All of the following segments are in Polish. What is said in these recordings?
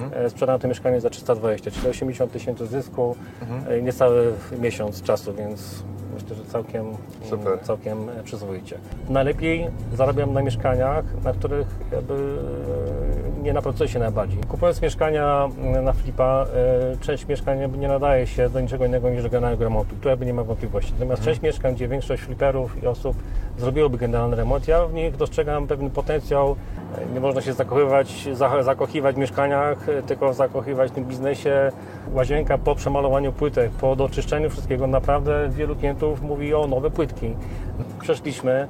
E, Sprzedałem to mieszkanie za 320, czyli 80 tysięcy zysku, mhm. niecały miesiąc czasu, więc myślę, że całkiem, Super. całkiem e, przyzwoicie. Najlepiej zarabiam na mieszkaniach, na których jakby e, nie napracuję się najbardziej. Kupując mieszkania na flipa, część mieszkań nie nadaje się do niczego innego niż do generalnego remontu. Tu jakby nie ma wątpliwości. Natomiast część mieszkań, gdzie większość fliperów i osób zrobiłoby generalny remont, ja w nich dostrzegam pewien potencjał. Nie można się zakochywać, za- zakochiwać w mieszkaniach, tylko zakochywać w tym biznesie. Łazienka po przemalowaniu płytek, po doczyszczeniu wszystkiego, naprawdę wielu klientów mówi o nowe płytki. Przeszliśmy, e,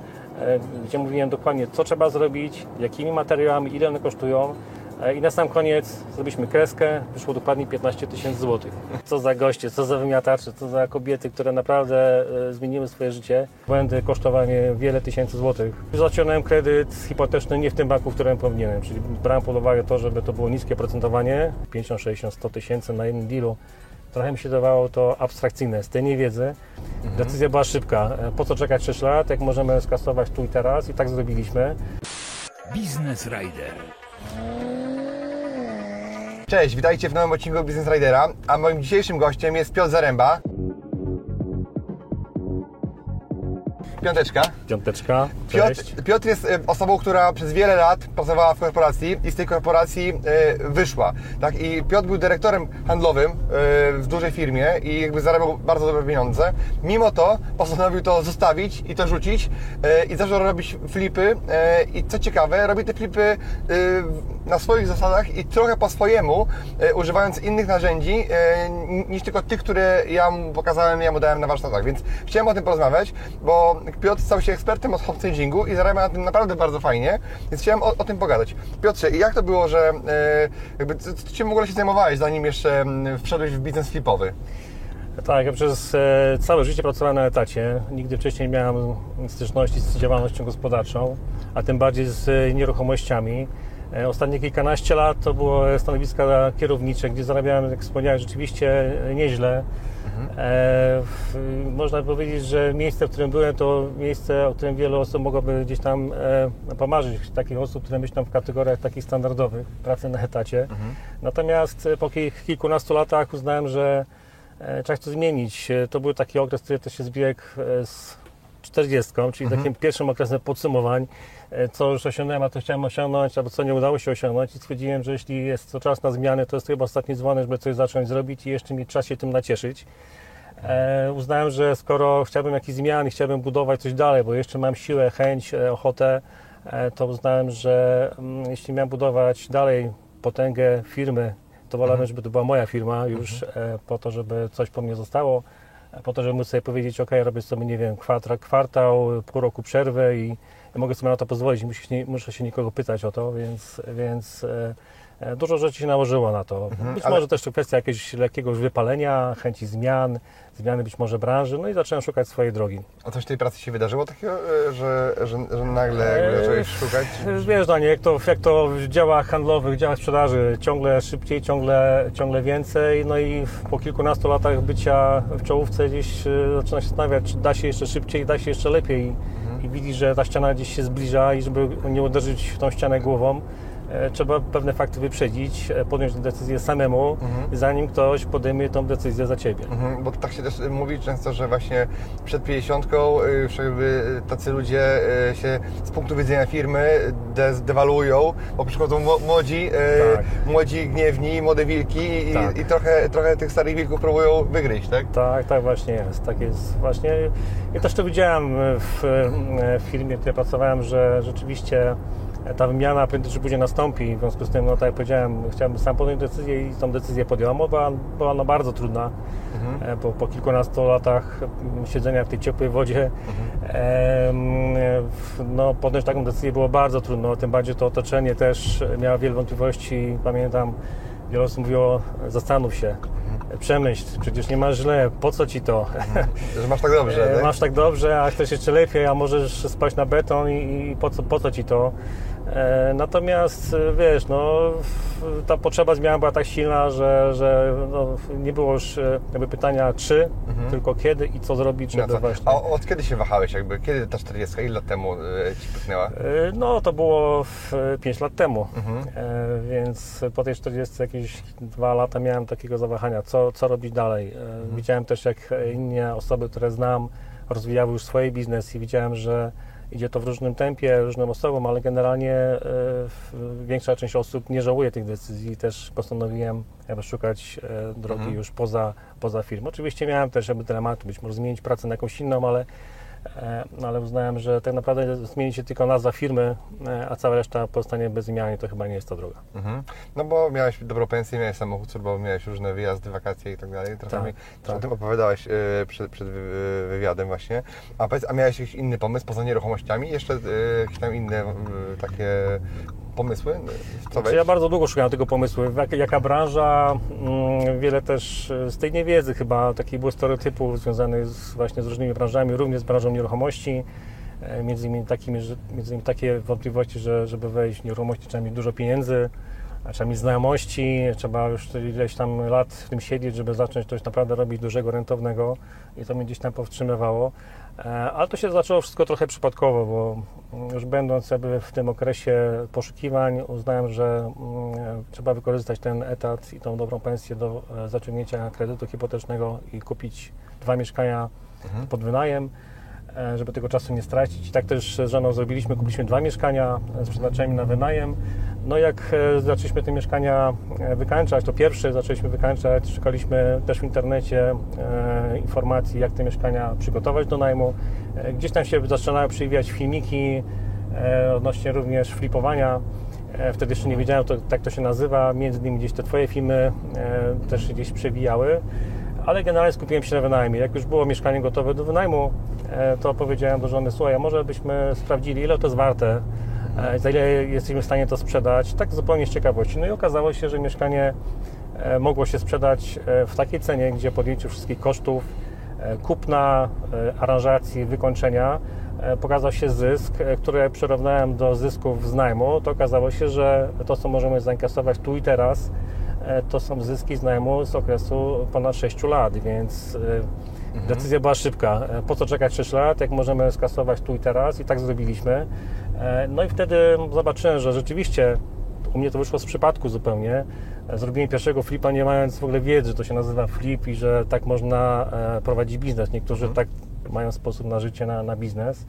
gdzie mówiłem dokładnie, co trzeba zrobić, jakimi materiałami, ile one kosztują. E, I na sam koniec zrobiliśmy kreskę, wyszło dokładnie 15 tysięcy złotych. Co za goście, co za wymiatacze, co za kobiety, które naprawdę e, zmieniły swoje życie. Błędy kosztowanie wiele tysięcy złotych. Zaciągnąłem kredyt hipoteczny nie w tym banku, w którym powinienem, czyli brałem pod uwagę to, żeby to było niskie procentowanie, 50, 60, 100 tysięcy na jednym dealu. Trochę mi się dawało to abstrakcyjne z tej niewiedzy. Decyzja była szybka. E, Po co czekać 6 lat, jak możemy skasować tu i teraz i tak zrobiliśmy. Business Rider. Cześć, witajcie w nowym odcinku Business Ridera, a moim dzisiejszym gościem jest Piotr Zaręba. Piąteczka. Piąteczka, cześć. Piotr, Piotr jest osobą, która przez wiele lat pracowała w korporacji i z tej korporacji e, wyszła. Tak? I Piotr był dyrektorem handlowym e, w dużej firmie i jakby zarabiał bardzo dobre pieniądze. Mimo to postanowił to zostawić i to rzucić e, i zaczął robić flipy i co ciekawe, robi te flipy na swoich zasadach i trochę po swojemu, używając innych narzędzi niż tylko tych, które ja mu pokazałem, ja mu dałem na warsztatach. Więc chciałem o tym porozmawiać, bo Piotr stał się ekspertem od hopcagingu i zarabia na tym naprawdę bardzo fajnie, więc chciałem o, o tym pogadać. Piotrze, jak to było, że e, jakby, co, co czym w ogóle się zajmowałeś, zanim jeszcze wszedłeś w biznes flipowy? Tak, ja przez e, całe życie pracowałem na etacie. Nigdy wcześniej nie miałem styczności z działalnością gospodarczą, a tym bardziej z e, nieruchomościami. Ostatnie kilkanaście lat to było stanowiska kierownicze, gdzie zarabiałem, jak wspomniałem, rzeczywiście e, nieźle. E, można powiedzieć, że miejsce, w którym byłem, to miejsce, o którym wiele osób mogłoby gdzieś tam e, pomarzyć. Takich osób, które myślą w kategoriach takich standardowych, pracy na etacie. Natomiast e, po kil- kilkunastu latach uznałem, że e, trzeba to zmienić. E, To był taki okres, który też się zbiegł z 40, czyli takim pierwszym okresem podsumowań, co już osiągnąłem, a to chciałem osiągnąć, albo co nie udało się osiągnąć i stwierdziłem, że jeśli jest to czas na zmiany, to jest chyba ostatni dzwonek, żeby coś zacząć zrobić i jeszcze mi czas się tym nacieszyć. E, uznałem, że skoro chciałbym jakichś zmian i chciałbym budować coś dalej, bo jeszcze mam siłę, chęć, e, ochotę, e, to uznałem, że mm, jeśli miałem budować dalej potęgę firmy, to wolałbym, żeby to była moja firma już e, po to, żeby coś po mnie zostało, e, po to, żeby móc sobie powiedzieć, ok, robię sobie, nie wiem, kwart, kwartał, pół roku przerwy i mogę sobie na to pozwolić, muszę się, muszę się nikogo pytać o to, więc, więc e, dużo rzeczy się nałożyło na to. być Mhm, ale- może też to kwestia jakiegoś lekkiego wypalenia, chęci zmian, zmiany być może branży, no i zacząłem szukać swojej drogi. A coś w tej pracy się wydarzyło takiego, e, że, że, że nagle jakby Eee, zacząłeś szukać? Wiesz, Danie, jak to, jak to w działach handlowych, w działach sprzedaży, ciągle szybciej, ciągle, ciągle więcej, no i po kilkunastu latach bycia w czołówce gdzieś e, zaczyna się zastanawiać, czy da się jeszcze szybciej, da się jeszcze lepiej i widzisz, że ta ściana gdzieś się zbliża i żeby nie uderzyć w tą ścianę głową, e, trzeba pewne fakty wyprzedzić, e, podjąć decyzję samemu, zanim ktoś podejmie tą decyzję za Ciebie. Mhm, bo tak się też mówi często, że właśnie przed 50 już jakby tacy ludzie e, się z punktu widzenia firmy de- dewaluują, bo przychodzą mło- młodzi, e, Tak. młodzi gniewni, młode wilki i, Tak. i trochę, trochę tych starych wilków próbują wygryźć, tak? Tak, tak właśnie jest. Tak jest właśnie. Ja też to widziałem w, w firmie, w której pracowałem, że rzeczywiście ta wymiana prędzej czy później nastąpi. W związku z tym, no tak jak powiedziałem, chciałem sam podjąć decyzję i tą decyzję podjąłem. Była, była ona bardzo trudna, e, bo po kilkunastu latach siedzenia w tej ciepłej wodzie w- no, podjąć taką decyzję było bardzo trudno. Tym bardziej to otoczenie też miało wiele wątpliwości. Pamiętam wiele osób mówiło, zastanów się, przemyśl, przecież nie masz źle, po co ci to? Że masz tak dobrze, E, tak? Masz tak dobrze, a chcesz jeszcze lepiej, a możesz spać na beton i, i po, co, po co ci to? E, Natomiast e, wiesz, no, ta potrzeba zmian była tak silna, że, że no, nie było już e, jakby pytania czy, tylko kiedy i co zrobić, No żeby co? właśnie... A od kiedy się wahałeś jakby? Kiedy ta 40, ile lat temu Ci pyknęła? No, to było 5 lat temu, Mhm. Więc po tej 40 jakieś dwa lata miałem takiego zawahania, co, co robić dalej. Mhm. Widziałem też, jak inne osoby, które znam, rozwijały już swoje biznesy i widziałem, że idzie to w różnym tempie, różnym osobom, ale generalnie e, większa część osób nie żałuje tych decyzji też postanowiłem jakby szukać e, drogi Mhm. już poza, poza firmą. Oczywiście miałem też jakby dylematy, być może zmienić pracę na jakąś inną, ale ale uznałem, że tak naprawdę zmieni się tylko nazwa firmy, e, a cała reszta pozostanie bez zmian i to chyba nie jest ta droga. Mhm. No bo miałeś dobrą pensję, miałeś samochód służbowy, miałeś różne wyjazdy, wakacje i tak dalej. Trochę Tak, mi tak. o tym opowiadałeś e, przed, przed wy- wywiadem właśnie. A, powiedz, a miałeś jakiś inny pomysł poza nieruchomościami? Jeszcze e, jakieś tam inne e, takie pomysły? Znaczy, ja bardzo długo szukałem tego pomysłu. Jak, jaka branża, mm, wiele też e, z tej niewiedzy chyba, takich było stereotypów związanych z, właśnie z różnymi branżami, również z branżą nieruchomości. E, Między innymi, takimi, między innymi takie wątpliwości, że żeby wejść w nieruchomości trzeba mieć dużo pieniędzy, trzeba mieć znajomości, trzeba już ileś tam lat w tym siedzieć, żeby zacząć coś naprawdę robić dużego, rentownego i to mnie gdzieś tam powstrzymywało. E, Ale to się zaczęło wszystko trochę przypadkowo, bo mm, już będąc jakby w tym okresie poszukiwań uznałem, że mm, trzeba wykorzystać ten etat i tą dobrą pensję do e, zaciągnięcia kredytu hipotecznego i kupić dwa mieszkania pod wynajem żeby tego czasu nie stracić. I tak też z żoną zrobiliśmy, kupiliśmy dwa mieszkania e, z przeznaczeniem na wynajem. No jak e, zaczęliśmy te mieszkania e, wykańczać, to pierwsze zaczęliśmy wykańczać, szukaliśmy też w internecie e, informacji, jak te mieszkania przygotować do najmu. E, Gdzieś tam się zaczynały przewijać filmiki e, odnośnie również flipowania. E, Wtedy jeszcze nie wiedziałem, to, tak to się nazywa. Między innymi gdzieś te Twoje filmy e, też gdzieś przewijały ale generalnie skupiłem się na wynajmie. Jak już było mieszkanie gotowe do wynajmu, e, to powiedziałem do żony, słuchaj, może byśmy sprawdzili, ile to jest warte, e, za ile jesteśmy w stanie to sprzedać, tak zupełnie z ciekawości. No i okazało się, że mieszkanie e, mogło się sprzedać w takiej cenie, gdzie po odjęciu wszystkich kosztów, kupna, aranżacji, wykończenia, pokazał się zysk, który przyrównałem do zysków z najmu, to okazało się, że to, co możemy zainkasować tu i teraz, to są zyski z najmu z okresu ponad 6 lat, więc e, decyzja była szybka. E, Po co czekać 6 lat, jak możemy skasować tu i teraz i tak zrobiliśmy. E, No i wtedy zobaczyłem, że rzeczywiście u mnie to wyszło z przypadku zupełnie. E, Zrobiłem pierwszego flipa nie mając w ogóle wiedzy, że to się nazywa flip i że tak można e, prowadzić biznes. Niektórzy tak mają sposób na życie, na, na biznes.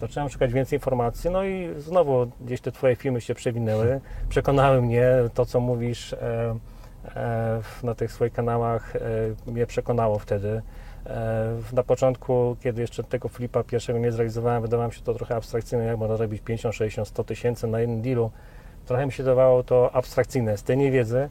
Zacząłem szukać więcej informacji, no i znowu gdzieś te Twoje filmy się przewinęły. Przekonały mnie, to co mówisz e, e, na tych swoich kanałach e, mnie przekonało wtedy. E, Na początku, kiedy jeszcze tego flipa pierwszego nie zrealizowałem, wydawało mi się to trochę abstrakcyjne, jak można robić 50, 60, 100 tysięcy na jednym dealu. Trochę mi się dawało to abstrakcyjne z tej niewiedzy,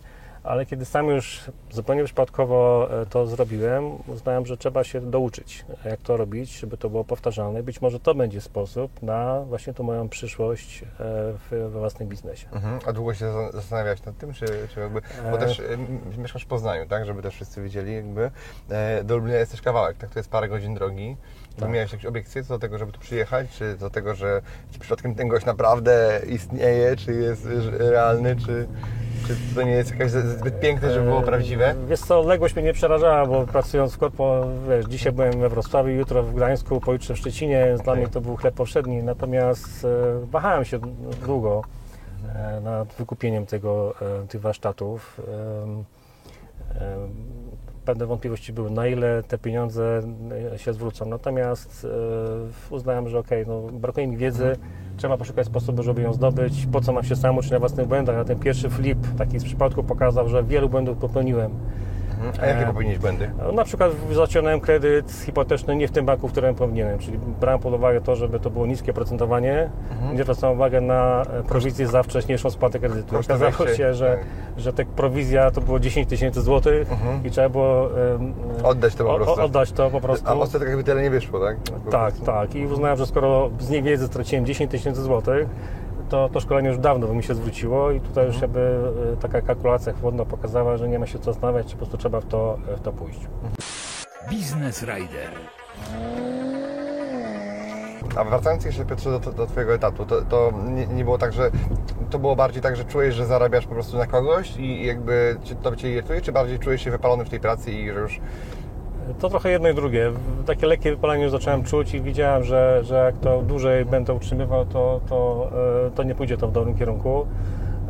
ale kiedy sam już zupełnie przypadkowo e, to zrobiłem, uznałem, że trzeba się douczyć, jak to robić, żeby to było powtarzalne. Być może to będzie sposób na właśnie tą moją przyszłość e, w, we własnym biznesie. Mhm. A długo się za- zastanawiałeś nad tym, czy, czy jakby, bo E. też e, mieszkasz w Poznaniu, tak, żeby też wszyscy wiedzieli, jakby do Lublina jest też kawałek, tak, to jest parę godzin drogi. Tak. miałeś jakieś obiekcje co do tego, żeby tu przyjechać, czy do tego, że przypadkiem ten gość naprawdę istnieje, czy jest realny, czy, czy to nie jest jakaś zbyt piękne, żeby było E, prawdziwe? Wiesz co, odległość mnie nie przerażała, bo pracując w korpo, wiesz, dzisiaj byłem we Wrocławiu, jutro w Gdańsku, pojutrze w Szczecinie, dla mnie to był chleb powszedni, natomiast e, wahałem się długo e, nad wykupieniem tego, tych warsztatów. Pewne wątpliwości były, na ile te pieniądze się zwrócą. Natomiast uznałem, że okej, no, brakuje mi wiedzy, trzeba poszukać sposobu, żeby ją zdobyć. Po co mam się sam uczyć na własnych błędach? A ten pierwszy flip, taki z przypadku, pokazał, że wielu błędów popełniłem. Mhm. A jakie e, popełniłeś błędy? No, Na przykład zaciągnąłem kredyt hipoteczny nie w tym banku, w którym powinienem, czyli brałem pod uwagę to, żeby to było niskie procentowanie, nie zwracałem uwagę na e, prowizję za wcześniejszą spłatę kredytu. Okazało się, że, tak. że ta prowizja to było 10 tysięcy złotych i trzeba było em, Oddać to po o- prostu. oddać to po prostu. A jakby tyle nie wyszło, tak? Po Tak, prostu. tak. I uznałem, że skoro z niewiedzy straciłem 10 tysięcy złotych, to, to szkolenie już dawno by mi się zwróciło i tutaj już jakby e, taka kalkulacja chłodno pokazała, że nie ma się co zastanawiać, po prostu trzeba w to, w to pójść. Biznes Rider. A wracając jeszcze Piotrze do, do Twojego etatu, to, to nie, nie było tak, że to było bardziej tak, że czułeś, że zarabiasz po prostu na kogoś i jakby cię- to Cię irytuje, czy bardziej czułeś się wypalony w tej pracy i że już To trochę jedno i drugie. Takie lekkie wypalenie już zacząłem czuć i widziałem, że, że jak to dłużej będę utrzymywał, to, to, e, to nie pójdzie to w dobrym kierunku.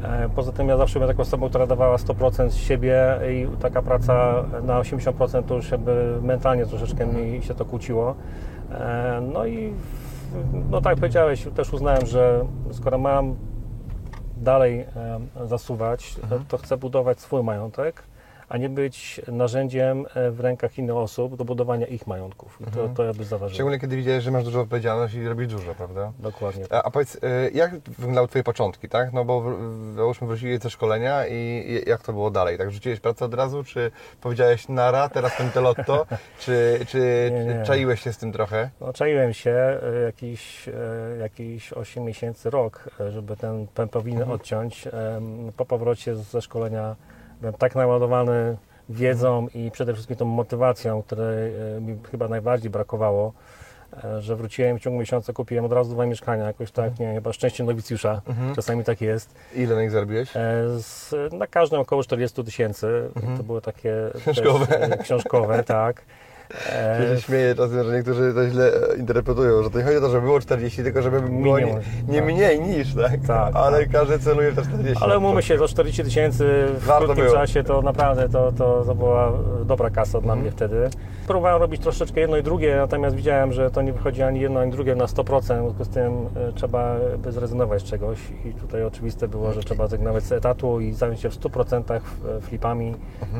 E, Poza tym ja zawsze byłem taką osobą, która dawała 100% z siebie i taka praca na 80% to już jakby mentalnie troszeczkę mi się to kłóciło. E, No i no tak jak powiedziałeś, też uznałem, że skoro mam dalej zasuwać, Mhm. to chcę budować swój majątek, a nie być narzędziem e, w rękach innych osób do budowania ich majątków. I to, Mhm. to jakby zaważyło. Szczególnie kiedy widziałeś, że masz dużą odpowiedzialność i robisz dużo, prawda? Dokładnie. A, a powiedz, y, jak wyglądały Twoje początki, tak? No bo załóżmy wróciłeś ze szkolenia i jak to było dalej? Tak, rzuciłeś pracę od razu, czy powiedziałeś nara, teraz będę lotto, czy, czy Nie, nie. czaiłeś się z tym trochę? No, czaiłem się e, jakiś, e, jakiś 8 miesięcy, rok, e, żeby ten pępowinę Mhm. odciąć. Po powrocie ze szkolenia byłem tak naładowany wiedzą i przede wszystkim tą motywacją, której e, mi chyba najbardziej brakowało, e, że wróciłem w ciągu miesiąca, kupiłem od razu dwa mieszkania, jakoś tak, Mhm. nie chyba szczęście nowicjusza, czasami tak jest. Ile na nich zarobiłeś? E, Z, na każdym około 40 tysięcy. To były takie Mhm. Książkowe. Też, książkowe, tak. E, Ja się śmieję czasem, że niektórzy to źle e, interpretują, że to nie chodzi o to, żeby było 40, tylko żeby było nie, Minimum, nie tak. mniej niż, tak? Tak, Ale tak. każdy celuje te 40. Ale umówmy się, za 40 tysięcy w Warto krótkim było. czasie to naprawdę to, to, to była dobra kasa dla mnie wtedy. Próbowałem robić troszeczkę jedno i drugie, natomiast widziałem, że to nie wychodzi ani jedno, ani drugie na 100%, w związku z tym e, trzeba by zrezygnować z czegoś i tutaj oczywiste było, że trzeba zrezygnować z etatu i zająć się w 100% w- flipami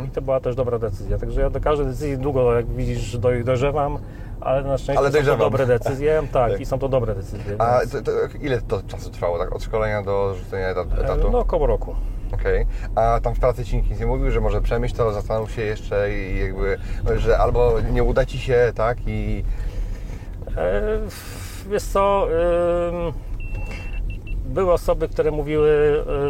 i to była też dobra decyzja. Także ja do każdej decyzji długo, jak widzisz, doj- dojrzewam, ale na szczęście Ale są to dojrzewam. dobre decyzje, tak, Tak. i są to dobre decyzje. A więc, to, to, ile to czasu trwało, tak? Od szkolenia do rzucenia etat- e, etatu? no około roku. Okej. A tam w pracy ci nikt nic nie mówił, że może przemyśl to, zastanów się jeszcze i jakby, że albo nie uda ci się, tak? I E, Wiesz co, były osoby, które mówiły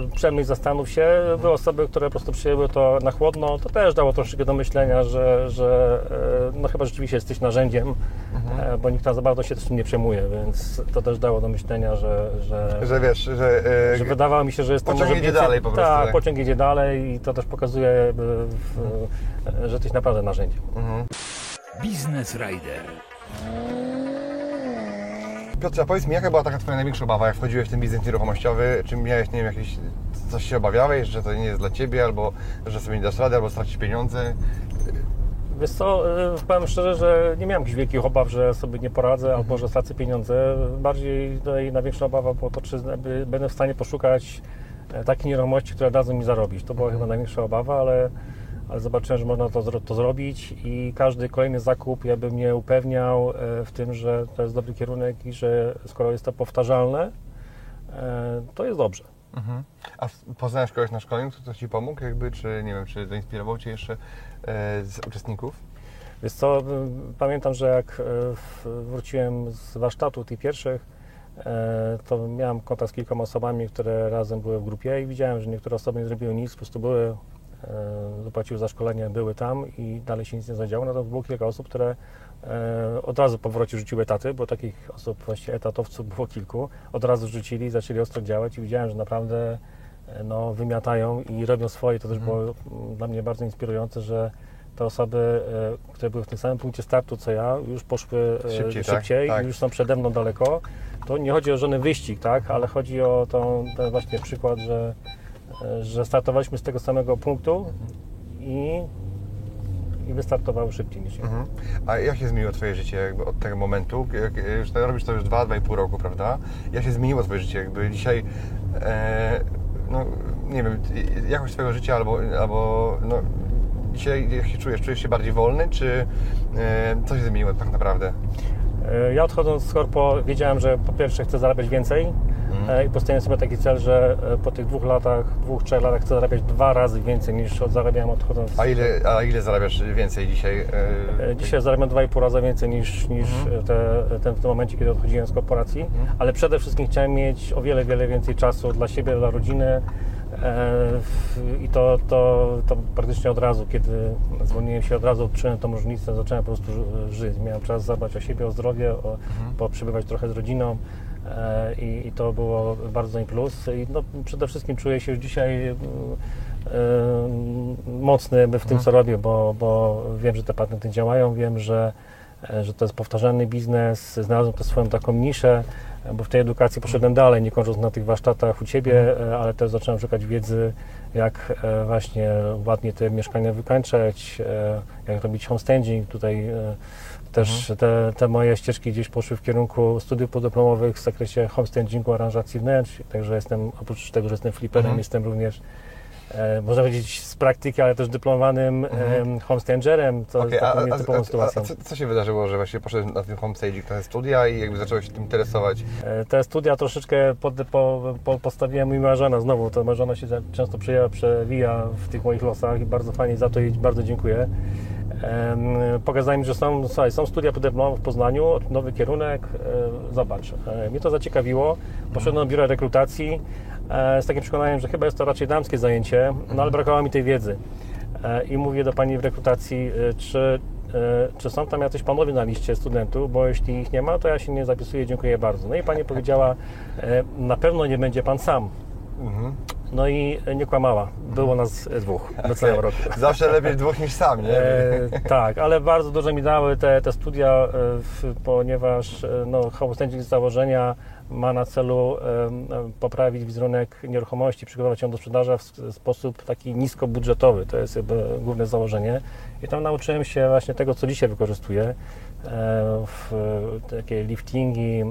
y, przemyśl, zastanów się, były osoby, które po prostu przyjęły to na chłodno, to też dało troszeczkę do myślenia, że, że e, no chyba rzeczywiście jesteś narzędziem, e, bo nikt tam za bardzo się tym nie przejmuje, więc to też dało do myślenia, że, że, że wiesz, że... e, że wydawało mi się, że jest to Pociąg może idzie więcej- dalej po prostu, Tak, tak? pociąg idzie dalej i to też pokazuje, e, w, że jesteś naprawdę narzędziem. Biznes Rider. Piotrze, powiedz mi, jaka była taka Twoja największa obawa, jak wchodziłeś w ten biznes nieruchomościowy? Czy miałeś, nie wiem, jakieś, coś się obawiałeś, że to nie jest dla Ciebie, albo że sobie nie dasz rady, albo stracisz pieniądze? Wiesz co, y, powiem szczerze, że nie miałem jakichś wielkich obaw, że sobie nie poradzę albo że stracę pieniądze. Bardziej tutaj największa obawa było to, czy będę w stanie poszukać e, takiej nieruchomości, która dadzą mi zarobić. To była chyba największa obawa, ale, ale zobaczyłem, że można to, to zrobić i każdy kolejny zakup jakby mnie upewniał e, w tym, że to jest dobry kierunek i że skoro jest to powtarzalne, e, to jest dobrze. A w- poznałeś kogoś na szkoleniu, kto Ci pomógł, jakby, czy nie wiem, czy zainspirował Cię jeszcze e, z uczestników? Wiesz co, pamiętam, że jak wróciłem z warsztatu tych pierwszych, to miałem kontakt z kilkoma osobami, które razem były w grupie i widziałem, że niektóre osoby nie zrobiły nic, po prostu były, zapłaciły za szkolenie, były tam i dalej się nic nie zadziało. Natomiast było kilka osób, które e, od razu po powrocie rzuciły etaty, bo takich osób, właściwie etatowców było kilku, od razu rzucili, zaczęli ostro działać i widziałem, że naprawdę e, no, wymiatają i robią swoje. To też było mm, dla mnie bardzo inspirujące, że te osoby, e, które były w tym samym punkcie startu co ja, już poszły e, Szybciej, szybciej, tak? Tak. już są przede mną daleko. To nie chodzi o żony wyścig, tak, ale chodzi o tą, ten właśnie przykład, że, e, że startowaliśmy z tego samego punktu i, i wystartowały szybciej niż ja. Mhm. A jak się zmieniło Twoje życie jakby od tego momentu? Jak, już robisz to już 2-2,5 roku, prawda? Jak się zmieniło Twoje życie? Jakby dzisiaj, e, no nie wiem, jakość Twojego życia albo, albo no, dzisiaj jak się czujesz? Czujesz się bardziej wolny, czy e, co się zmieniło tak naprawdę? E, Ja odchodząc z korpo wiedziałem, że po pierwsze chcę zarabiać więcej, e, i postawiłem sobie taki cel, że e, po tych dwóch latach, dwóch, trzech latach chcę zarabiać dwa razy więcej niż zarabiałem odchodząc. A ile, a ile zarabiasz więcej dzisiaj? E, Dzisiaj zarabiam 2,5 razy więcej niż, niż te, ten, w tym momencie, kiedy odchodziłem z korporacji, ale przede wszystkim chciałem mieć o wiele, wiele więcej czasu dla siebie, dla rodziny i to, to, to praktycznie od razu, kiedy zwolniłem się, od razu odczułem tą różnicę, zacząłem po prostu ży- żyć. Miałem czas zadbać o siebie, o zdrowie, o, poprzebywać trochę z rodziną i, i to było bardzo im plus. I no, przede wszystkim czuję się już dzisiaj e, mocny w tym, co robię, bo, bo wiem, że te patenty działają, wiem, że, e, że to jest powtarzalny biznes, znalazłem też swoją taką niszę, e, bo w tej edukacji poszedłem dalej, nie kończąc na tych warsztatach u Ciebie, e, ale też zacząłem szukać wiedzy, jak e, właśnie ładnie te mieszkania wykańczać, e, jak robić homestaging. Tutaj e, też te, te moje ścieżki gdzieś poszły w kierunku studiów podyplomowych w zakresie homestagingu, aranżacji wnętrz, także jestem, oprócz tego, że jestem fliperem, Mhm. jestem również e, można powiedzieć z praktyki, ale też dyplomowanym mhm. homestangerem, co a, taką a, a, sytuacją. a co, co się wydarzyło, że właśnie poszedłeś na tym homestaging, na studia i jakby zacząłeś się tym interesować? E, Te studia troszeczkę pod, po, po, postawiłem i moja żona znowu, to moja żona się często przejęła, przewija w tych moich losach i bardzo fajnie za to jej bardzo dziękuję. Em, Pokazałem, że są, słuchaj, są studia podyplomowe w Poznaniu, nowy kierunek, e, zobacz. E, Mnie to zaciekawiło, poszedłem do biura rekrutacji e, z takim przekonaniem, że chyba jest to raczej damskie zajęcie, no ale brakowało mi tej wiedzy. E, I mówię do pani w rekrutacji, e, czy, e, czy są tam jacyś panowie na liście studentów, bo jeśli ich nie ma, to ja się nie zapisuję, dziękuję bardzo. No i pani powiedziała, e, na pewno nie będzie pan sam. No i nie kłamała. Było nas dwóch na całym roku. Zawsze lepiej dwóch niż sam, nie? E, tak, ale bardzo dużo mi dały te, te studia, e, ponieważ e, no, homestaging z założenia ma na celu poprawić wizerunek nieruchomości, przygotować ją do sprzedaży w sposób taki niskobudżetowy. To jest główne założenie. I tam nauczyłem się właśnie tego, co dzisiaj wykorzystuję. E, w, takie liftingi,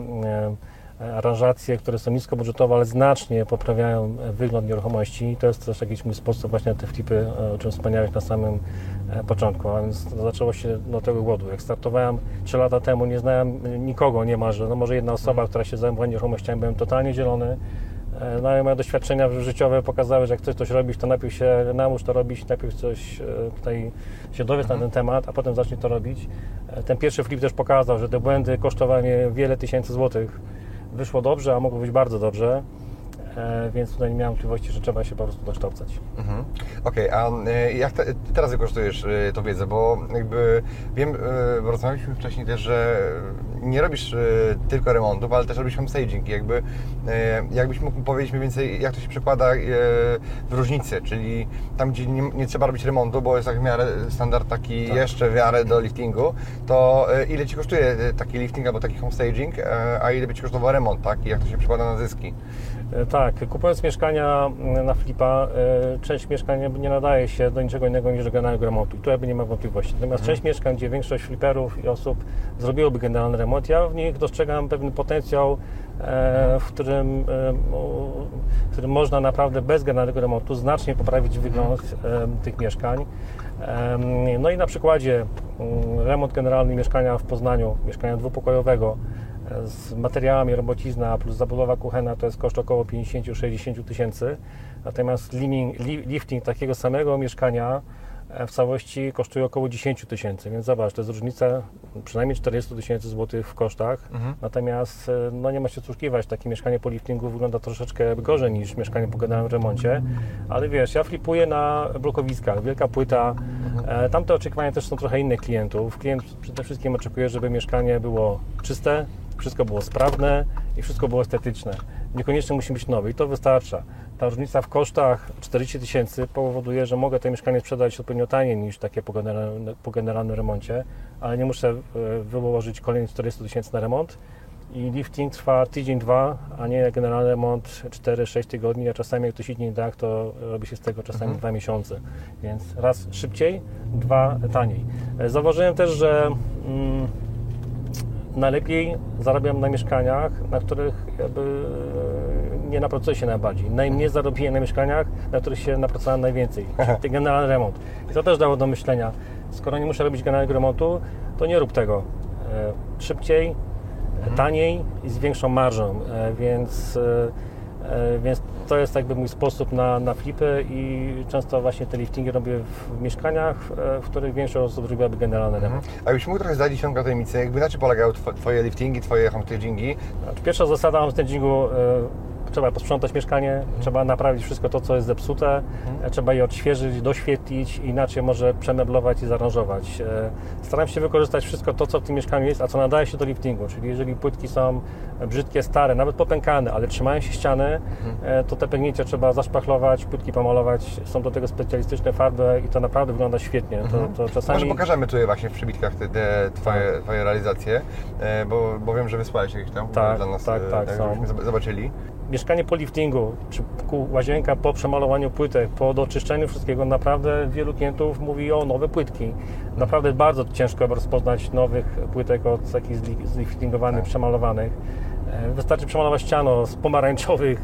aranżacje, które są niskobudżetowe, ale znacznie poprawiają wygląd nieruchomości. To jest też jakiś mój sposób właśnie te flipy, e, o czym wspomniałeś na samym początku. A więc zaczęło się do tego głodu. Jak startowałem 3 lata temu, nie znałem e, nikogo niemalże. No może jedna osoba, która się zajmowała nieruchomościami, byłem totalnie zielony. E, No i moje doświadczenia życiowe pokazały, że jak chcesz coś robić, to najpierw się naucz to robić, najpierw coś e, tutaj się dowiedz na ten temat, a potem zacznij to robić. E, Ten pierwszy flip też pokazał, że te błędy kosztowały mnie wiele tysięcy złotych. Wyszło dobrze, a mogło być bardzo dobrze, e, więc tutaj nie miałem wątpliwości, że trzeba się po prostu dokształcać. Mhm. Okej, a y, jak te, teraz wykorzystujesz y, tą wiedzę? Bo jakby wiem, rozmawialiśmy wcześniej też, że nie robisz tylko remontów, ale też robisz homestaging. Jakby, jakbyś mógł powiedzieć mniej więcej, jak to się przekłada w różnicy, czyli tam, gdzie nie, nie trzeba robić remontu, bo jest tak w miarę standard taki jeszcze w miarę do liftingu, to ile Ci kosztuje taki lifting albo taki homestaging, y, a ile by Ci kosztował remont, tak? I jak to się przekłada na zyski? E, Tak, kupując mieszkania mm, na flipa, e, część mieszkań nie nadaje się do niczego innego niż do generalnego remontu. I tu jakby nie ma wątpliwości. Natomiast część mieszkań, gdzie większość fliperów i osób zrobiłoby generalny remont, ja w nich dostrzegam pewien potencjał, e, w którym, w którym można naprawdę bez generalnego remontu znacznie poprawić wygląd e, tych mieszkań. No i na przykładzie mm, remont generalny mieszkania w Poznaniu, mieszkania dwupokojowego, z materiałami robocizna plus zabudowa kuchenna to jest koszt około 50-60 tysięcy. Natomiast liming, li, lifting takiego samego mieszkania e, w całości kosztuje około 10 tysięcy, więc zobacz, to jest różnica przynajmniej 40 tysięcy złotych w kosztach. Natomiast e, no nie ma się oszukiwać, takie mieszkanie po liftingu wygląda troszeczkę gorzej niż mieszkanie po generalnym remoncie. Ale wiesz, ja flipuję na blokowiskach, wielka płyta. E, Tamte oczekiwania też są trochę innych klientów. Klient przede wszystkim oczekuje, żeby mieszkanie było czyste, wszystko było sprawne i wszystko było estetyczne. Niekoniecznie musi być nowe i to wystarcza. Ta różnica w kosztach 40 tysięcy powoduje, że mogę to mieszkanie sprzedać odpowiednio taniej niż takie po, generalne, po generalnym remoncie, ale nie muszę e, wyłożyć kolejnych 40 tysięcy na remont i lifting trwa tydzień, dwa, a nie generalny remont 4-6 tygodni, a czasami jak ktoś idzie nie tak, to robi się z tego czasami dwa miesiące. Więc raz szybciej, dwa taniej. E, Zauważyłem też, że mm, najlepiej zarabiam na mieszkaniach, na których jakby nie napracuję się najbardziej. Najmniej zarobiłem na mieszkaniach, na których się napracowałem najwięcej. Czyli ten generalny remont. I to też dało do myślenia. Skoro nie muszę robić generalnego remontu, to nie rób tego. E, Szybciej, taniej i z większą marżą, e, więc, e, więc to jest jakby mój sposób na, na flipy i często właśnie te liftingi robię w mieszkaniach, e, w których większość osób robiłaby generalny remont. A jakbyś mógł trochę zdradzić ciągle tajemnicy, jakby na czym polegają tw- Twoje liftingi, Twoje homestagingi? Pierwsza zasada homestagingu, e, trzeba posprzątać mieszkanie, trzeba naprawić wszystko to, co jest zepsute, e, trzeba je odświeżyć, doświetlić, inaczej może przemeblować i zaaranżować. E, Staram się wykorzystać wszystko to, co w tym mieszkaniu jest, a co nadaje się do liftingu, czyli jeżeli płytki są brzydkie, stare, nawet popękane, ale trzymają się ściany, e, to te pęknięcia trzeba zaszpachlować, płytki pomalować, są do tego specjalistyczne farby i to naprawdę wygląda świetnie. To, to czasami... Może pokażemy tutaj właśnie w przybitkach te, te twoje, twoje realizacje, bo, bo wiem, że wysłałeś jakieś tam Tak, dla nas, tak, e, tak, są. zobaczyli. Mieszkanie po liftingu, czy łazienka po przemalowaniu płytek, po doczyszczeniu wszystkiego, naprawdę wielu klientów mówi o nowe płytki. Naprawdę bardzo ciężko rozpoznać nowych płytek od takich zli- zliftingowanych, przemalowanych. E, Wystarczy przemalować ściano z pomarańczowych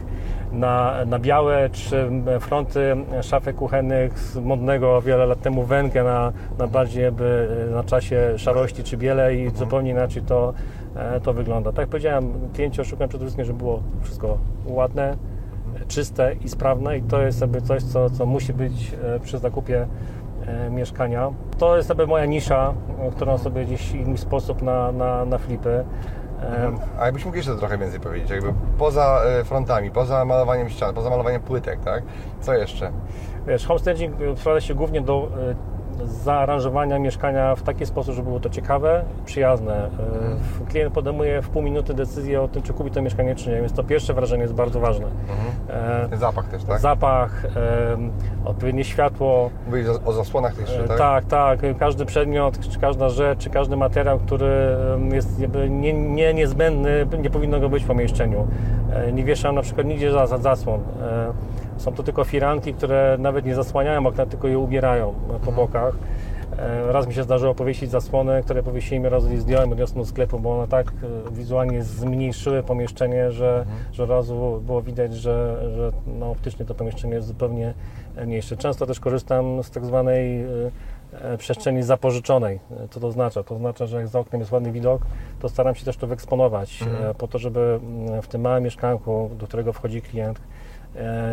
na, na białe, czy fronty szafek kuchennych z modnego wiele lat temu węgę na, na bardziej jakby e, na czasie szarości czy biele i zupełnie inaczej to, to wygląda. Tak jak powiedziałem, klienci oszukują przede wszystkim, żeby było wszystko ładne, czyste i sprawne i to jest jakby coś, co, co musi być e, przy zakupie e, mieszkania. To jest jakby moja nisza, e, którą sobie gdzieś i mój sposób na, na, na flipy. E, A jakbyś mógł jeszcze trochę więcej powiedzieć, jakby poza e, frontami, poza malowaniem ścian, poza malowaniem płytek, tak? Co jeszcze? Wiesz, homestaging sprowadza się głównie do e, zaaranżowania mieszkania w taki sposób, żeby było to ciekawe, przyjazne. E, Klient podejmuje w pół minuty decyzję o tym, czy kupi to mieszkanie, czy nie, więc to pierwsze wrażenie jest bardzo ważne. E, Ten zapach też, tak? Zapach, e, odpowiednie światło, Mówiłeś o, zasłonach jeszcze, E, tak? Tak, tak. Każdy przedmiot, czy każda rzecz, czy każdy materiał, który jest nie, nie niezbędny, nie powinno go być w pomieszczeniu. E, Nie wieszam na przykład nigdzie za, za zasłon. Są to tylko firanki, które nawet nie zasłaniają okna, tylko je ubierają po bokach. E, Raz mi się zdarzyło powiesić zasłony, które powiesiłem, raz je zdjąłem, odniosłem do sklepu, bo one tak e, wizualnie zmniejszyły pomieszczenie, że, że od razu było widać, że, że no, optycznie to pomieszczenie jest zupełnie e, mniejsze. Często też korzystam z tak zwanej przestrzeni zapożyczonej. Co to oznacza? To oznacza, że jak za oknem jest ładny widok, to staram się też to wyeksponować, e, po to, żeby mm, w tym małym mieszkanku, do którego wchodzi klient,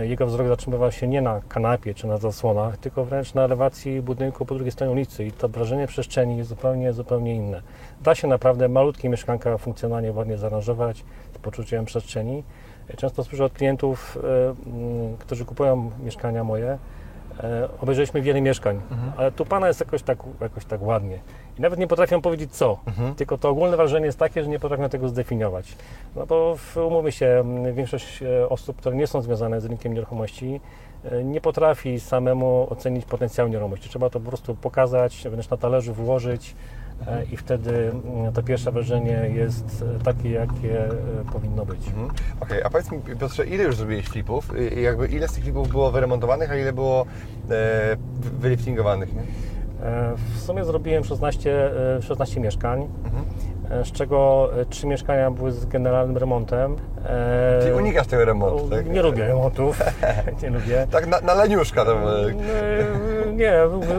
jego wzrok zatrzymywał się nie na kanapie czy na zasłonach, tylko wręcz na elewacji budynku po drugiej stronie ulicy i to wrażenie przestrzeni jest zupełnie, zupełnie inne. Da się naprawdę malutkie mieszkanka funkcjonalnie ładnie zaaranżować z poczuciem przestrzeni. E, Często słyszę od klientów, e, którzy kupują mieszkania moje, e, obejrzeliśmy wiele mieszkań, ale tu Pana jest jakoś tak, jakoś tak ładnie. I nawet nie potrafią powiedzieć co, tylko to ogólne wrażenie jest takie, że nie potrafią tego zdefiniować. No bo w- umówmy się, większość e, osób, które nie są związane z rynkiem nieruchomości, e, nie potrafi samemu ocenić potencjału nieruchomości. Trzeba to po prostu pokazać, wręcz na talerzu włożyć e, i wtedy mm, to pierwsze wrażenie jest takie, jakie powinno być. Mhm. Okej, a powiedz mi Piotrze, ile już zrobiłeś flipów? Jakby ile z tych flipów było wyremontowanych, a ile było e, wyliftingowanych? Nie? E, W sumie zrobiłem 16, e, 16 mieszkań, Mhm. e, z czego 3 mieszkania były z generalnym remontem. E, Czyli unikasz tego remontu, tak? Nie lubię remontów, nie lubię. Tak na, na leniuszka tam. Nie,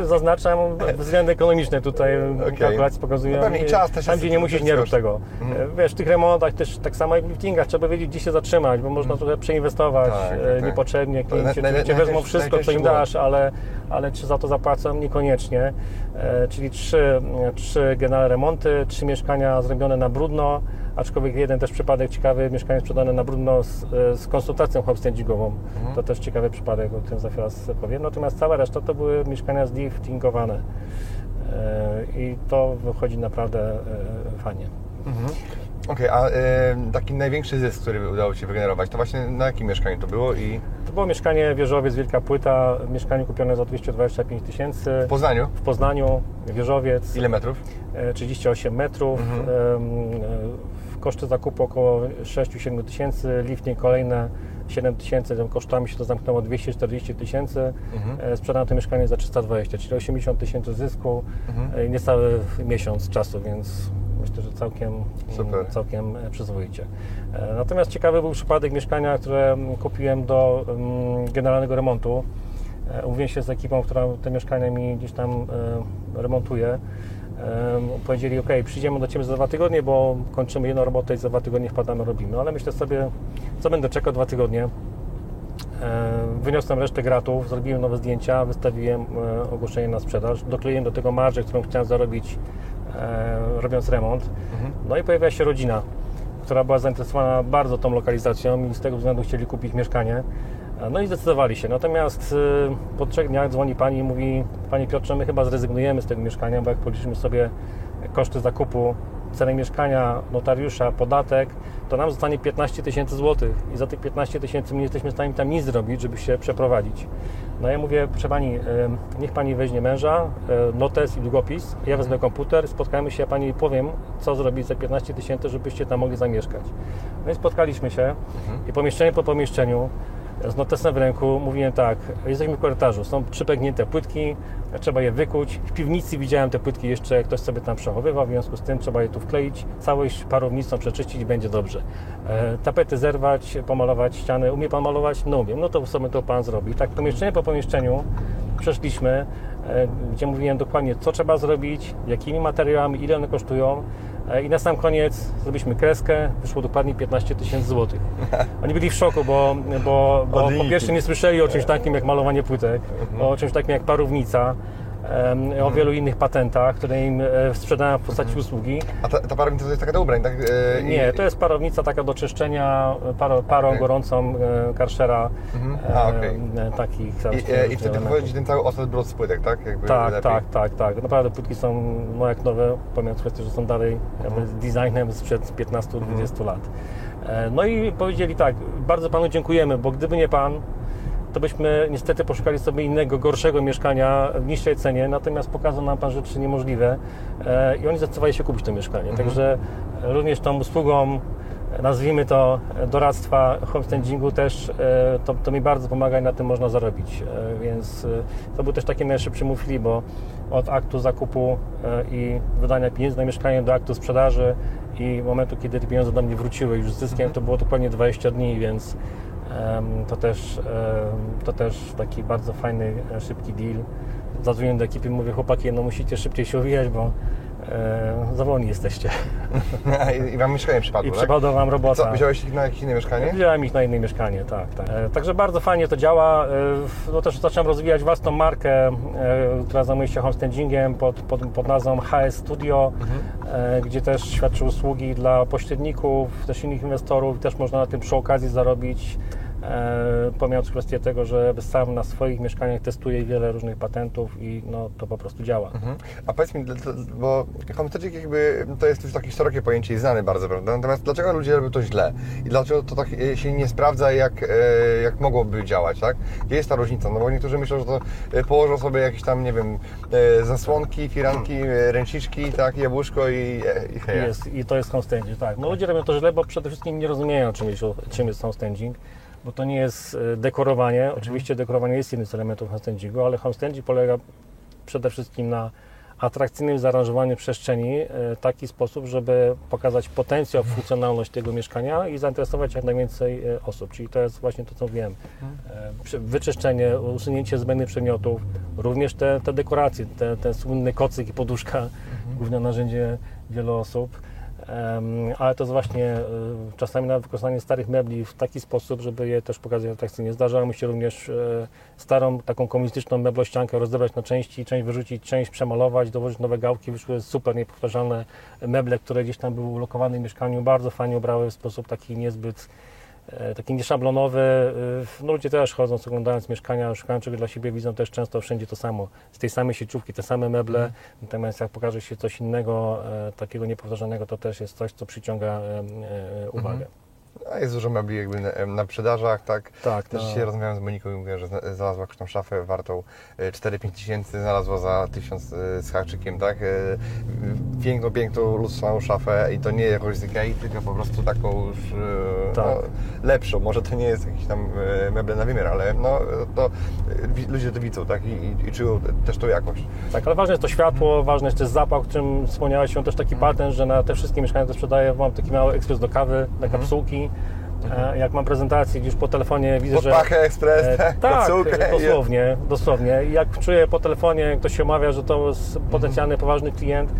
zaznaczam względy ekonomiczne tutaj Okej. kalkulacje pokazują. No pewnie i czas też Tam, gdzie nie musisz, nie rób tego. Mhm. E, Wiesz, w tych remontach też tak samo jak w liftingach trzeba wiedzieć, gdzie się zatrzymać, bo można trochę przeinwestować Tak, e, tak. niepotrzebnie. To Klienci oczywiście wezmą wszystko, co im dasz, ale, ale czy za to zapłacą? Niekoniecznie. E, Czyli trzy, trzy generalne remonty, trzy mieszkania zrobione na brudno, aczkolwiek jeden też przypadek ciekawy, mieszkanie sprzedane na brudno z, e, z konsultacją homestagingową. Mhm. To też ciekawy przypadek, o tym za chwilę powiem. Natomiast cała reszta to były mieszkania zliftingowane. E, I to wychodzi naprawdę e, fajnie. Okej, a e, taki największy zysk, który udało Ci wygenerować, to właśnie na jakim mieszkaniu to było i To było mieszkanie wieżowiec, wielka płyta, mieszkanie kupione za 225 tysięcy w Poznaniu? w Poznaniu, wieżowiec. Ile metrów? E, 38 metrów, Mhm. Koszty zakupu około 6-7 tysięcy, lifting kolejne 7 tysięcy, tym kosztami się to zamknęło 240 tysięcy, Mhm. e, sprzedano to mieszkanie za 320, czyli 80 tysięcy zysku, Mhm. e, niecały miesiąc czasu, więc myślę, że całkiem, Super. całkiem e, przyzwoicie. Natomiast ciekawy był przypadek mieszkania, które kupiłem do generalnego remontu. Umówiłem się z ekipą, która te mieszkania mi gdzieś tam remontuje. Powiedzieli, ok, przyjdziemy do Ciebie za dwa tygodnie, bo kończymy jedną robotę i za dwa tygodnie wpadamy, robimy. Ale myślę sobie, co będę czekał dwa tygodnie. Wyniosłem resztę gratów, zrobiłem nowe zdjęcia, wystawiłem e, ogłoszenie na sprzedaż, dokleiłem do tego marżę, którą chciałem zarobić e, robiąc remont. No i pojawiła się rodzina, która była zainteresowana bardzo tą lokalizacją i z tego względu chcieli kupić mieszkanie. No i zdecydowali się. Natomiast e, po trzech dniach dzwoni pani i mówi Panie Piotrze, my chyba zrezygnujemy z tego mieszkania, bo jak policzymy sobie koszty zakupu, cenę mieszkania, notariusza, podatek, to nam zostanie 15 tysięcy złotych i za tych 15 tysięcy nie jesteśmy w stanie tam nic zrobić, żeby się przeprowadzić. No ja mówię, proszę Pani, e, niech Pani weźmie męża, e, notes i długopis, ja wezmę komputer, spotkamy się, ja Pani powiem, co zrobić za 15 tysięcy, żebyście tam mogli zamieszkać. No i spotkaliśmy się i pomieszczenie po pomieszczeniu, z notesem w ręku mówiłem tak, jesteśmy w korytarzu, są trzy pęknięte płytki, trzeba je wykuć. W piwnicy widziałem te płytki jeszcze, ktoś sobie tam przechowywał, w związku z tym trzeba je tu wkleić, całość parownicą przeczyścić będzie dobrze. E, tapety zerwać, pomalować ściany. Umie Pan malować? No umiem. No to sobie to Pan zrobi. Tak pomieszczenie po pomieszczeniu przeszliśmy, e, gdzie mówiłem dokładnie, co trzeba zrobić, jakimi materiałami, ile one kosztują. E, I na sam koniec zrobiliśmy kreskę, wyszło dokładnie 15 tysięcy złotych. Oni byli w szoku, bo, bo, bo po pierwsze nie słyszeli o czymś takim jak malowanie płytek, o czymś takim jak parownica, o wielu innych patentach, które im e, sprzedałem w postaci usługi. A ta, ta parownica to jest taka do ubrań, tak? E, i- Nie, to jest parownica taka do czyszczenia paro, parą Okej. gorącą e, karszera, A, e, okej. e, takich I, e, I wtedy wchodzi ten cały osad brud z płytek, tak? Jakby Tak, lepiej. tak, tak, tak. Naprawdę płytki są no jak nowe, kwestię, że są dalej jakby Mhm. designem sprzed 15-20 lat. E, No i powiedzieli tak, bardzo Panu dziękujemy, bo gdyby nie Pan, to byśmy niestety poszukali sobie innego, gorszego mieszkania w niższej cenie, natomiast pokazał nam Pan rzeczy niemożliwe e, i oni zdecydowali się kupić to mieszkanie. Mhm. Także również tą usługą nazwijmy to e, doradztwa homestandingu też, e, to, to mi bardzo pomaga i na tym można zarobić. E, Więc e, to był też taki najszybszy move free, bo od aktu zakupu e, i wydania pieniędzy na mieszkanie do aktu sprzedaży i momentu, kiedy te pieniądze do mnie wróciły już z zyskiem, to było dokładnie 20 dni, więc to też, to też taki bardzo fajny, e, szybki deal. Zadzwoniłem do ekipy, mówię, chłopaki, no musicie szybciej się uwijać, bo e, za wolni jesteście. I, wam mieszkanie przypadło, I tak? przypadła wam robota. Co, wziąłeś ich na jakieś inne mieszkanie? Wziąłem ich na inne mieszkanie, tak, tak. E, Także bardzo fajnie to działa. E, No też zacząłem rozwijać własną markę, e, która zajmuje się homestagingiem pod, pod, pod nazwą HS Studio, e, gdzie też świadczy usługi dla pośredników, też innych inwestorów. Też można na tym przy okazji zarobić. E, pomijając kwestię tego, że sam na swoich mieszkaniach testuję wiele różnych patentów i no, to po prostu działa. Mhm. A powiedz mi, bo homestaging jakby to jest już takie szerokie pojęcie i znane bardzo, prawda? Natomiast dlaczego ludzie robią to źle? I dlaczego to tak e, się nie sprawdza, jak, e, jak mogłoby działać, tak? Gdzie jest ta różnica? No bo niektórzy myślą, że to położą sobie jakieś tam, nie wiem, zasłonki, firanki, ręczniczki, tak, jabłuszko i, i heja. jest, I to jest homestaging, tak. No ludzie robią to źle, bo przede wszystkim nie rozumieją, czym jest, czym jest bo to nie jest e, dekorowanie. Oczywiście dekorowanie jest jednym z elementów homestagingu, ale homestaging polega przede wszystkim na atrakcyjnym zaaranżowaniu przestrzeni w taki sposób, żeby pokazać potencjał, funkcjonalność tego mieszkania i zainteresować jak najwięcej e, osób. Czyli to jest właśnie to, co wiem. E, przy- Wyczyszczenie, usunięcie zbędnych przedmiotów, również te, te dekoracje, te, ten słynny kocyk i poduszka, główne narzędzie wielu osób. Ale to jest właśnie e, czasami na wykorzystanie starych mebli w taki sposób, żeby je też pokazać atrakcyjnie. Zdarzało mi się również e, starą, taką komunistyczną meblościankę rozebrać na części, część wyrzucić, część przemalować, dołożyć nowe gałki, wyszły super niepowtarzalne meble, które gdzieś tam były ulokowane w mieszkaniu, bardzo fajnie ubrały w sposób taki niezbyt taki nieszablonowy. E, No ludzie też chodząc, oglądając mieszkania, szukając czegoś dla siebie, widzą też często wszędzie to samo. Z tej samej sieciówki, te same meble. Natomiast jak pokaże się coś innego, e, takiego niepowtarzanego, to też jest coś, co przyciąga e, e, uwagę. A jest dużo mebli jakby na, na sprzedażach, tak? Tak, Też no. dzisiaj rozmawiałem z Moniką i mówiła, że zna- znalazła jakąś tam szafę wartą e, 4-5 tysięcy, znalazła za 1000 e, z haczykiem, tak? E, Piękną, piękną, lustrzaną szafę i to nie jakąś z Ikei, tylko po prostu taką już e, Tak. no, lepszą. Może to nie jest jakiś tam e, meble na wymiar, ale no, to e, ludzie to widzą, tak? I, i, i czują też tą jakość. Tak, ale ważne jest to światło, ważny jest też zapach, o czym wspomniałeś, on też taki patent, że na te wszystkie mieszkania, które sprzedaję, mam taki mały ekspres do kawy, na kapsułki. E, Jak mam prezentację, już po telefonie widzę, Pod że... pachę, ekspres, E, tak, tak, kocułkę. dosłownie, dosłownie. Jak czuję po telefonie, ktoś się omawia, że to jest potencjalny, poważny klient,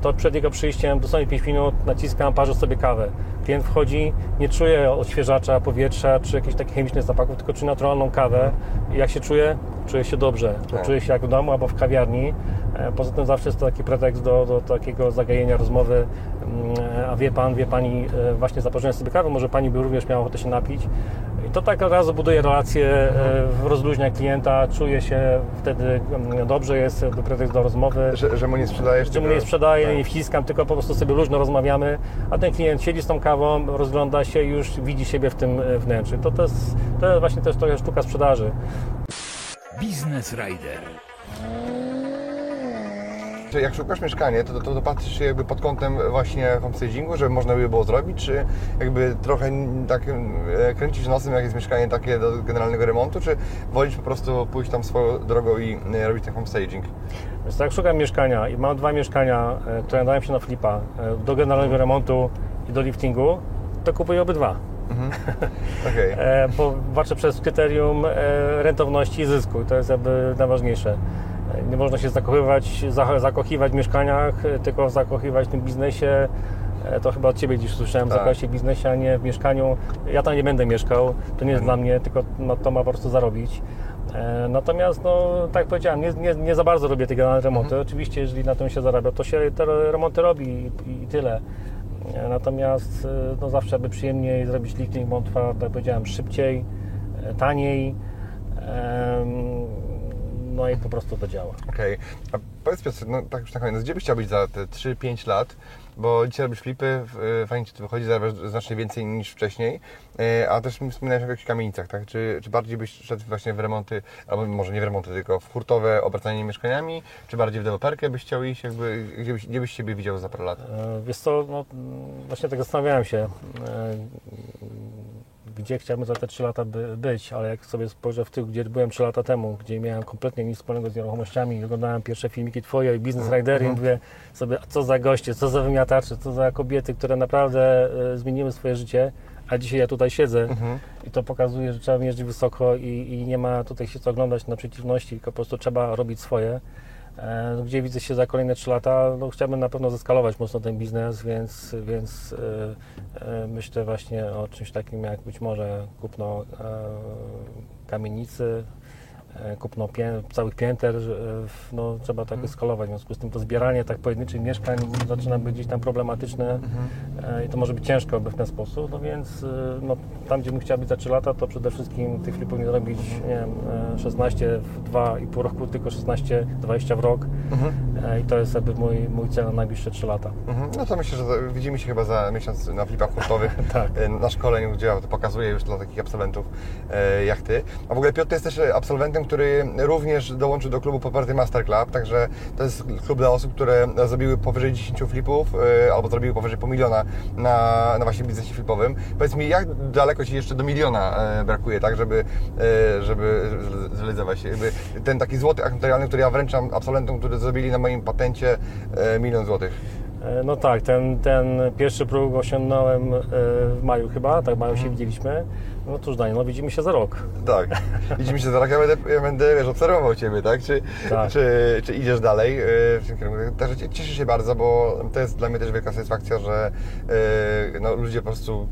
to przed jego przyjściem dosłownie 5 minut naciskam, parzę sobie kawę. Klient wchodzi, nie czuje odświeżacza powietrza czy jakichś takich chemicznych zapachów, tylko czuje naturalną kawę. I jak się czuje? Czuje się dobrze. Tak. Czuje się jak w domu albo w kawiarni. E, Poza tym zawsze jest to taki pretekst do, do takiego zagajenia rozmowy. Mm, A wie pan, wie pani, e, właśnie zaparzyłem sobie kawę, może pani by również miała ochotę się napić. To tak od razu buduje relację, e, rozluźnia klienta, czuje się wtedy mm, dobrze, jest pretekst do rozmowy. Że, że mu nie sprzedajesz Że mu nie sprzedaję, tak. nie wciskam, tylko po prostu sobie luźno rozmawiamy, a ten klient siedzi z tą kawą, rozgląda się i już widzi siebie w tym e, wnętrzu. To, to, jest, to jest właśnie też trochę sztuka sprzedaży. Business Rider. Czy jak szukasz mieszkania, to, to, to patrzysz się jakby pod kątem właśnie homestagingu, żeby można by było zrobić, czy jakby trochę tak e, kręcisz nosem, jak jest mieszkanie takie do generalnego remontu, czy wolisz po prostu pójść tam swoją drogą i e, robić ten homestaging? Więc tak szukam mieszkania i mam dwa mieszkania, które nadają się na flipa, e, do generalnego remontu i do liftingu, to kupuję obydwa. Okej. E, bo patrzę przez kryterium rentowności i zysku to jest jakby najważniejsze. Nie można się zakochywać, za- zakochiwać w mieszkaniach, e, tylko zakochiwać w tym biznesie. E, To chyba od Ciebie gdzieś słyszałem, Tak. zakochać się w biznesie, a nie w mieszkaniu. Ja tam nie będę mieszkał, to nie jest dla mnie, tylko no, to ma po prostu zarobić. E, Natomiast, no, tak jak powiedziałem, nie, nie, nie za bardzo robię te generalne remonty. Oczywiście, jeżeli na tym się zarabia, to się te remonty robi i, i tyle. Natomiast no, zawsze, aby przyjemniej zrobić lifting, bo tak jak powiedziałem, szybciej, taniej. em, No i po prostu to działa. Okej. A powiedz Piotr, no tak już na koniec, gdzie byś chciał być za te 3-5 lat? Bo dzisiaj robisz flipy, w- fajnie Ci to wychodzi, znacznie więcej niż wcześniej, e, a też wspominałeś o jakichś kamienicach, tak? Czy, czy bardziej byś szedł właśnie w remonty, albo może nie w remonty, tylko w hurtowe obracanie mieszkaniami, czy bardziej w deweloperkę byś chciał iść, jakby, gdzie byś, gdzie byś siebie widział za parę lat? E, Wiesz co, no, właśnie tak zastanawiałem się, e, gdzie chciałbym za te 3 lata by, być, ale jak sobie spojrzę w tył, gdzie byłem 3 lata temu, gdzie miałem kompletnie nic wspólnego z nieruchomościami, oglądałem pierwsze filmiki Twoje i Business Ridery i mówię sobie, co za goście, co za wymiatacze, co za kobiety, które naprawdę e, zmieniły swoje życie, a dzisiaj ja tutaj siedzę i to pokazuje, że trzeba mierzyć wysoko i, i nie ma tutaj się co oglądać na przeciwności, tylko po prostu trzeba robić swoje. E, Gdzie widzę się za kolejne 3 lata, no chciałbym na pewno zeskalować mocno ten biznes, więc, więc e, e, myślę właśnie o czymś takim jak być może kupno kamienicy, kupno pię, całych pięter, e, no, trzeba tak skalować, w związku z tym to zbieranie tak pojedynczych mieszkań zaczyna być gdzieś tam problematyczne e, i to może być ciężko w ten sposób, no więc e, no, tam gdzie bym chciał być za 3 lata, to przede wszystkim tych flipów nie zrobić, nie wiem, e, 16 w 2,5 roku, tylko 16-20 w rok E, i to jest jakby mój, mój cel na najbliższe 3 lata. Mhm. No to myślę, że widzimy się chyba za miesiąc na flipach hurtowych Tak. e, na szkoleniu, gdzie to pokazuję już dla takich absolwentów e, jak Ty. A w ogóle Piotr jest też absolwentem, który również dołączył do klubu Poparty Master Club, także to jest klub dla osób, które zrobiły powyżej 10 flipów e, albo zrobiły powyżej pół miliona na, na właśnie biznesie flipowym. Powiedz mi, jak daleko Ci jeszcze do miliona e, brakuje, tak, żeby, e, żeby zrealizować? Jakby ten taki złoty akt notarialny, który ja wręczam absolwentom, którzy zrobili na moim patencie milion złotych. E, No tak, ten, ten pierwszy próg osiągnąłem e, w maju chyba, tak w maju się widzieliśmy. No cóż Daniel, no widzimy się za rok. Tak. Widzimy się za rok, ja będę, ja będę wiesz, obserwował Ciebie, tak? Czy, Tak. Czy, czy idziesz dalej e, w tym kierunku? Także cie- cieszę się bardzo, bo to jest dla mnie też wielka satysfakcja, że no, ludzie po prostu,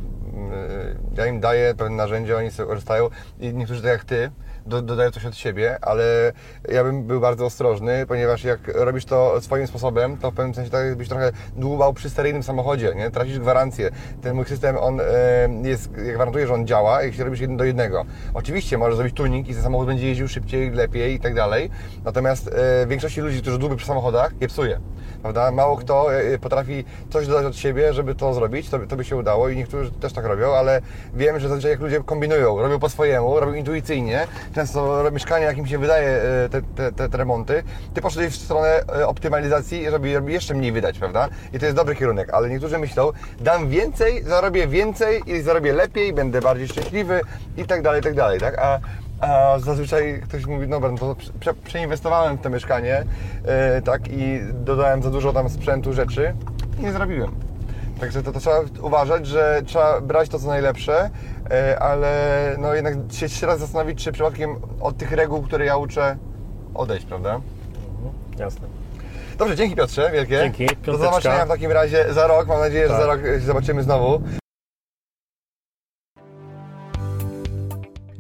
e, ja im daję pewne narzędzia, oni sobie korzystają i niektórzy tak jak Ty, do, dodają coś od siebie, ale ja bym był bardzo ostrożny, ponieważ jak robisz to swoim sposobem, to w pewnym sensie tak jakbyś trochę dłubał przy steryjnym samochodzie, nie? Tracisz gwarancję. Ten mój system, on e, jest, ja gwarantuję, że on działa, jeśli robisz jeden do jednego. Oczywiście możesz zrobić tuning i ten samochód będzie jeździł szybciej, lepiej i tak dalej, natomiast e, większości ludzi, którzy dłubią przy samochodach, je psuje. Prawda? Mało kto e, potrafi coś dodać od siebie, żeby to zrobić, to, to by się udało i niektórzy też tak robią, ale wiem, że zazwyczaj jak ludzie kombinują, robią po swojemu, robią intuicyjnie, często mieszkanie, jak im się wydaje e, te, te, te, te remonty, ty poszedłeś w stronę e, optymalizacji, żeby żeby jeszcze mniej wydać, prawda? I to jest dobry kierunek, ale niektórzy myślą, dam więcej, zarobię więcej i zarobię lepiej, będę bardziej szczęśliwy i tak dalej, i tak dalej, tak? A, a zazwyczaj ktoś mówi, no dobra, no to prze, przeinwestowałem w to mieszkanie, e, tak, i dodałem za dużo tam sprzętu, rzeczy i nie zrobiłem. Także to, to trzeba uważać, że trzeba brać to co najlepsze, e, ale no jednak się, się raz zastanowić, czy przypadkiem od tych reguł, które ja uczę, odejść, prawda? Jasne. Dobrze, dzięki Piotrze, wielkie. Dzięki, Do piąteczka. zobaczenia w takim razie za rok. Mam nadzieję, że Tak. za rok się zobaczymy znowu.